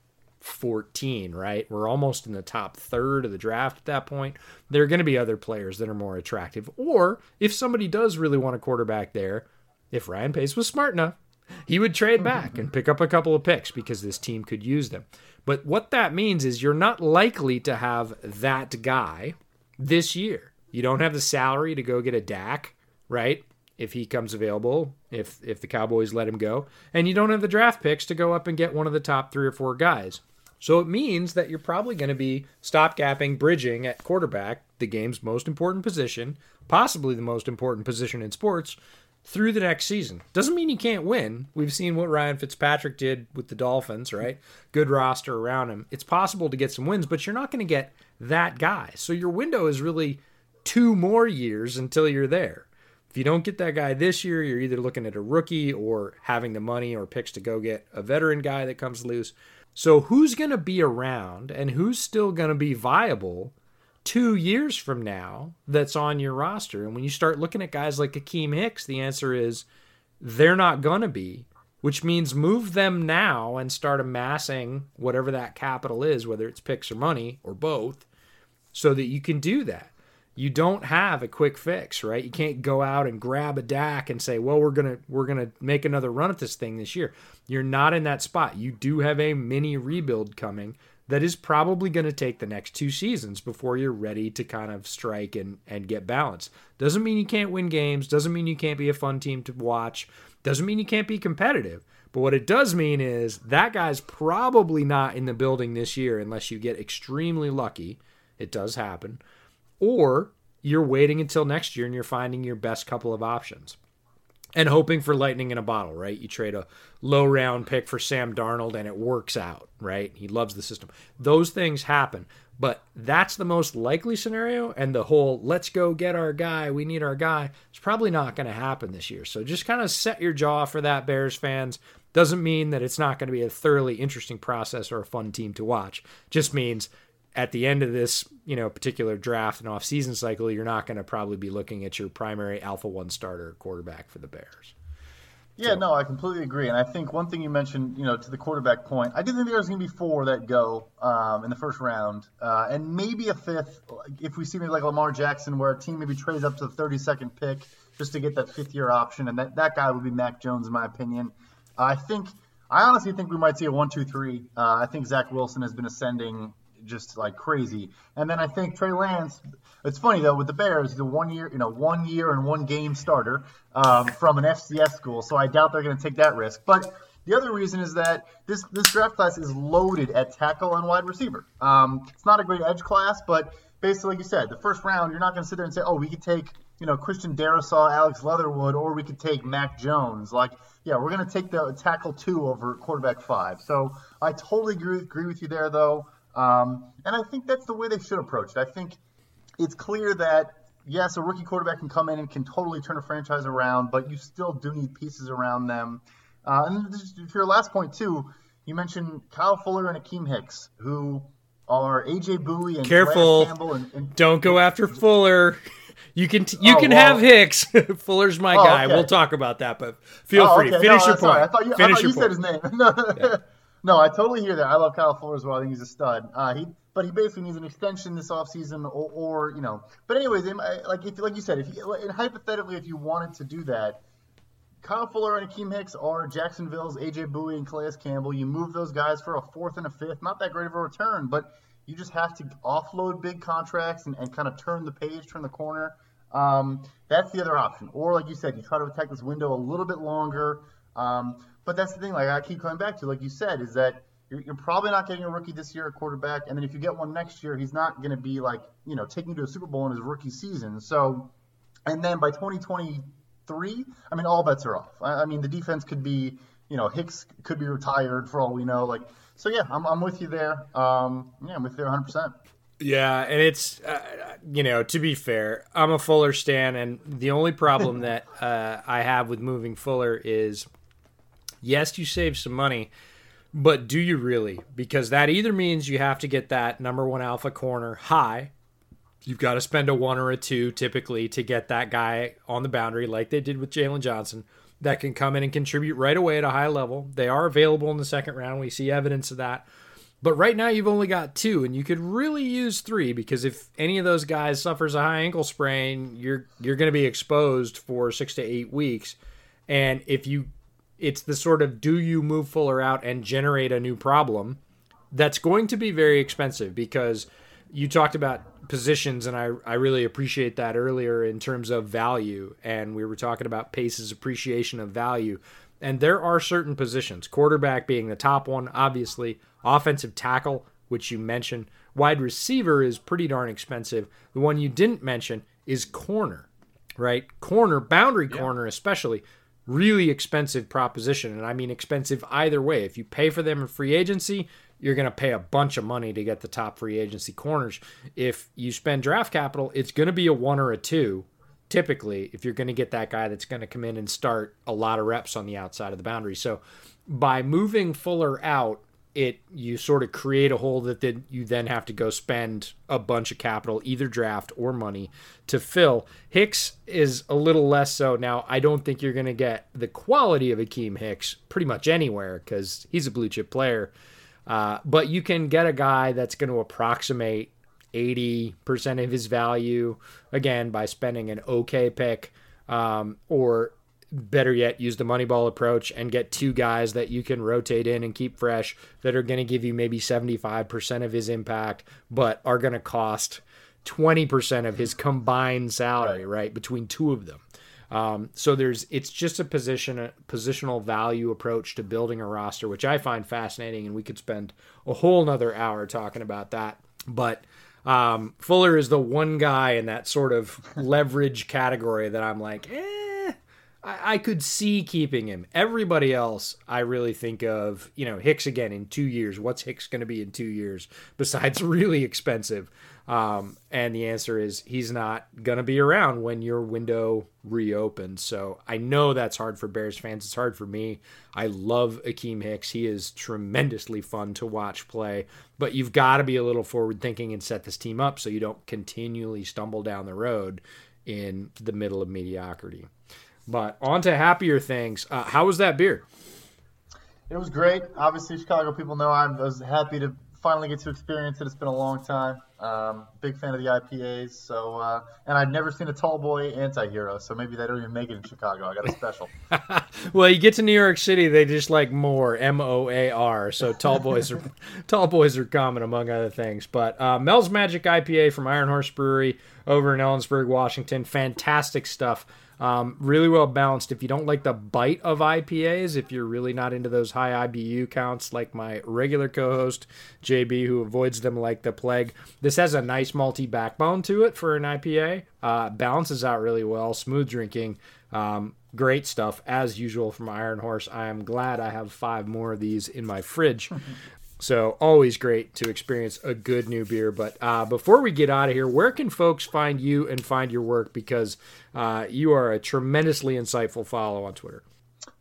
14, right? We're almost in the top third of the draft at that point. There are going to be other players that are more attractive. Or if somebody does really want a quarterback there, if Ryan Pace was smart enough, he would trade back and pick up a couple of picks because this team could use them. But what that means is you're not likely to have that guy this year. You don't have the salary to go get a Dak, right? If he comes available, if if the Cowboys let him go, and you don't have the draft picks to go up and get one of the top three or four guys. So it means that you're probably going to be stopgapping, bridging at quarterback, the game's most important position, possibly the most important position in sports, through the next season. Doesn't mean you can't win. We've seen what Ryan Fitzpatrick did with the Dolphins, right? Good roster around him. It's possible to get some wins, but you're not going to get that guy. So your window is really two more years until you're there. If you don't get that guy this year, you're either looking at a rookie or having the money or picks to go get a veteran guy that comes loose. So, who's going to be around and who's still going to be viable two years from now that's on your roster? And when you start looking at guys like Akiem Hicks, the answer is they're not going to be, which means move them now and start amassing whatever that capital is, whether it's picks or money or both, so that you can do that you don't have a quick fix, right? You can't go out and grab a Dak and say, "Well, we're gonna we're gonna make another run at this thing this year." You're not in that spot. You do have a mini rebuild coming that is probably going to take the next two seasons before you're ready to kind of strike and and get balance. Doesn't mean you can't win games. Doesn't mean you can't be a fun team to watch. Doesn't mean you can't be competitive. But what it does mean is that guy's probably not in the building this year unless you get extremely lucky. It does happen or you're waiting until next year and you're finding your best couple of options and hoping for lightning in a bottle, right? You trade a low round pick for Sam Darnold and it works out, right? He loves the system. Those things happen, but that's the most likely scenario. And the whole let's go get our guy, we need our guy, is probably not going to happen this year. So just kind of set your jaw for that, Bears fans. Doesn't mean that it's not going to be a thoroughly interesting process or a fun team to watch. Just means at the end of this, you know, particular draft and off-season cycle, you're not going to probably be looking at your primary alpha one starter quarterback for the Bears. Yeah, so. no, I completely agree. And I think one thing you mentioned, you know, to the quarterback point, I do think there's going to be four that go um, in the first round, uh, and maybe a fifth if we see maybe like Lamar Jackson, where a team maybe trades up to the 32nd pick just to get that fifth year option, and that, that guy would be Mac Jones, in my opinion. I think. I honestly think we might see a one, two, three. Uh, I think Zach Wilson has been ascending just like crazy. And then I think Trey Lance. It's funny though with the Bears, a one year, you know, one year and one game starter um, from an FCS school. So I doubt they're going to take that risk. But the other reason is that this this draft class is loaded at tackle and wide receiver. Um, it's not a great edge class, but basically, like you said, the first round, you're not going to sit there and say, oh, we could take you know Christian Darrisaw, Alex Leatherwood, or we could take Mac Jones. Like, yeah, we're going to take the tackle two over quarterback five. So I totally agree, agree with you there, though. Um, and I think that's the way they should approach it. I think it's clear that yes, a rookie quarterback can come in and can totally turn a franchise around, but you still do need pieces around them. Uh, and for your last point too, you mentioned Kyle Fuller and Akiem Hicks, who are AJ Bouye and careful. Campbell and, and, don't go after Fuller. You can t- you oh, can well, have Hicks. Fuller's my oh, guy. Okay. We'll talk about that, but feel oh, free. Okay. Finish no, your point. Right. I thought you, Finish I thought you said his name. yeah. No, I totally hear that. I love Kyle Fuller as well. I think he's a stud. Uh, he, but he basically needs an extension this offseason, or, or you know. But anyways, like if like you said, if you, hypothetically, if you wanted to do that, Kyle Fuller and Akiem Hicks are Jacksonville's AJ Bouye and Calais Campbell. You move those guys for a fourth and a fifth. Not that great of a return, but you just have to offload big contracts and, and kind of turn the page, turn the corner. Um, that's the other option. Or, like you said, you try to attack this window a little bit longer. Um, but that's the thing, like I keep coming back to, like you said, is that you're, you're probably not getting a rookie this year at quarterback. And then if you get one next year, he's not going to be like, you know, taking you to a Super Bowl in his rookie season. So, and then by 2023, I mean, all bets are off. I, I mean, the defense could be, you know, Hicks could be retired for all we know. Like, so yeah, I'm, I'm with you there. Um, yeah, I'm with you 100%. Yeah, and it's uh, you know to be fair, I'm a Fuller stan, and the only problem that uh, I have with moving Fuller is, yes, you save some money, but do you really? Because that either means you have to get that number one alpha corner high. You've got to spend a one or a two typically to get that guy on the boundary, like they did with Jaylon Johnson, that can come in and contribute right away at a high level. They are available in the second round. We see evidence of that. But right now you've only got two, and you could really use three because if any of those guys suffers a high ankle sprain, you're you're going to be exposed for six to eight weeks. And if you it's the sort of do you move Fuller out and generate a new problem that's going to be very expensive because you talked about positions and I, I really appreciate that earlier in terms of value. And we were talking about pace's appreciation of value. And there are certain positions quarterback being the top one obviously offensive tackle which you mentioned wide receiver is pretty darn expensive. The one you didn't mention is corner right? Corner boundary yeah. corner especially really expensive proposition. And I mean expensive either way. If you pay for them in free agency, you're going to pay a bunch of money to get the top free agency corners. If you spend draft capital, it's going to be a one or a two, typically, if you're going to get that guy that's going to come in and start a lot of reps on the outside of the boundary. So by moving Fuller out, it you sort of create a hole that then you then have to go spend a bunch of capital either draft or money to fill. Hicks is a little less so. Now i don't think you're going to get the quality of akiem hicks pretty much anywhere because he's a blue chip player. Uh, but you can get a guy that's going to approximate 80% of his value again by spending an okay pick um, or better yet, use the Moneyball approach and get two guys that you can rotate in and keep fresh that are going to give you maybe 75% of his impact, but are going to cost 20% of his combined salary, right, right between two of them. Um, so there's it's just a position a positional value approach to building a roster, which I find fascinating, and we could spend a whole nother hour talking about that. But um, Fuller is the one guy in that sort of leverage category that I'm like, eh, I, I could see keeping him. Everybody else, I really think of, you know, Hicks again in two years. What's Hicks going to be in two years besides really expensive? Um, and the answer is he's not going to be around when your window reopens. So I know that's hard for Bears fans. It's hard for me. I love Akiem Hicks. He is tremendously fun to watch play, but you've got to be a little forward thinking and set this team up so you don't continually stumble down the road in the middle of mediocrity. But on to happier things. Uh, how was that beer? It was great. Obviously, Chicago people know I was happy to finally get to experience it. It's been a long time. Um, big fan of the IPAs. So, uh, and I've never seen a tall boy anti-hero. So maybe they don't even make it in Chicago. I got a special. well, you get to New York City, they just like more M O A R. So tall boys are tall boys are common among other things. But uh, Mel's Magic IPA from Iron Horse Brewery over in Ellensburg, Washington. Fantastic stuff. Um, really well balanced. If you don't like the bite of IPAs, if you're really not into those high IBU counts like my regular co host, JB, who avoids them like the plague, this has a nice malty backbone to it for an IPA. Uh, balances out really well, smooth drinking. Um, great stuff as usual from Iron Horse. I am glad I have five more of these in my fridge. So always great to experience a good new beer. But uh, before we get out of here, where can folks find you and find your work? Because uh, you are a tremendously insightful follow on Twitter.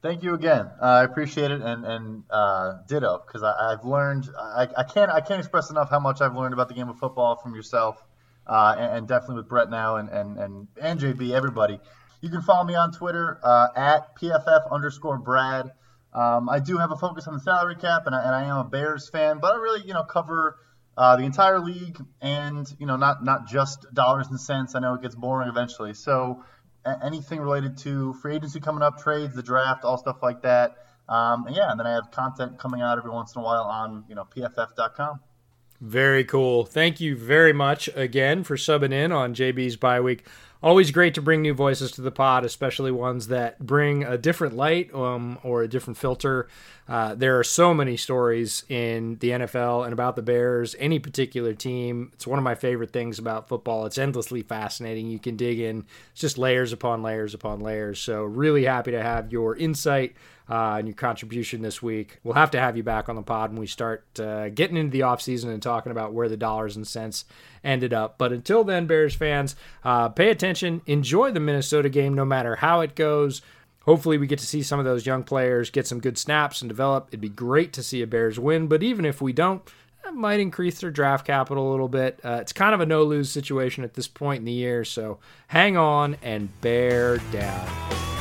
Thank you again. Uh, I appreciate it, and and uh, ditto because I've learned. I, I can't I can't express enough how much I've learned about the game of football from yourself, uh, and, and, definitely with Brett now and and and and JB everybody. You can follow me on Twitter uh, at pff underscore Brad. Um, I do have a focus on the salary cap, and I, and I am a Bears fan, but I really, you know, cover uh, the entire league, and you know, not not just dollars and cents. I know it gets boring eventually. So anything related to free agency coming up, trades, the draft, all stuff like that. Um, and yeah, and then I have content coming out every once in a while on you know pff.com. Very cool. Thank you very much again for subbing in on JB's bye week. Always great to bring new voices to the pod, especially ones that bring a different light um, or a different filter. Uh, there are so many stories in the NFL and about the Bears, any particular team. It's one of my favorite things about football. It's endlessly fascinating. You can dig in, it's just layers upon layers upon layers. So, really happy to have your insight uh, and your contribution this week. We'll have to have you back on the pod when we start uh, getting into the offseason and talking about where the dollars and cents ended up. But until then, Bears fans, uh, pay attention, enjoy the Minnesota game no matter how it goes. Hopefully, we get to see some of those young players get some good snaps and develop. It'd be great to see a Bears win, but even if we don't, that might increase their draft capital a little bit. Uh, it's kind of a no lose situation at this point in the year, so hang on and bear down.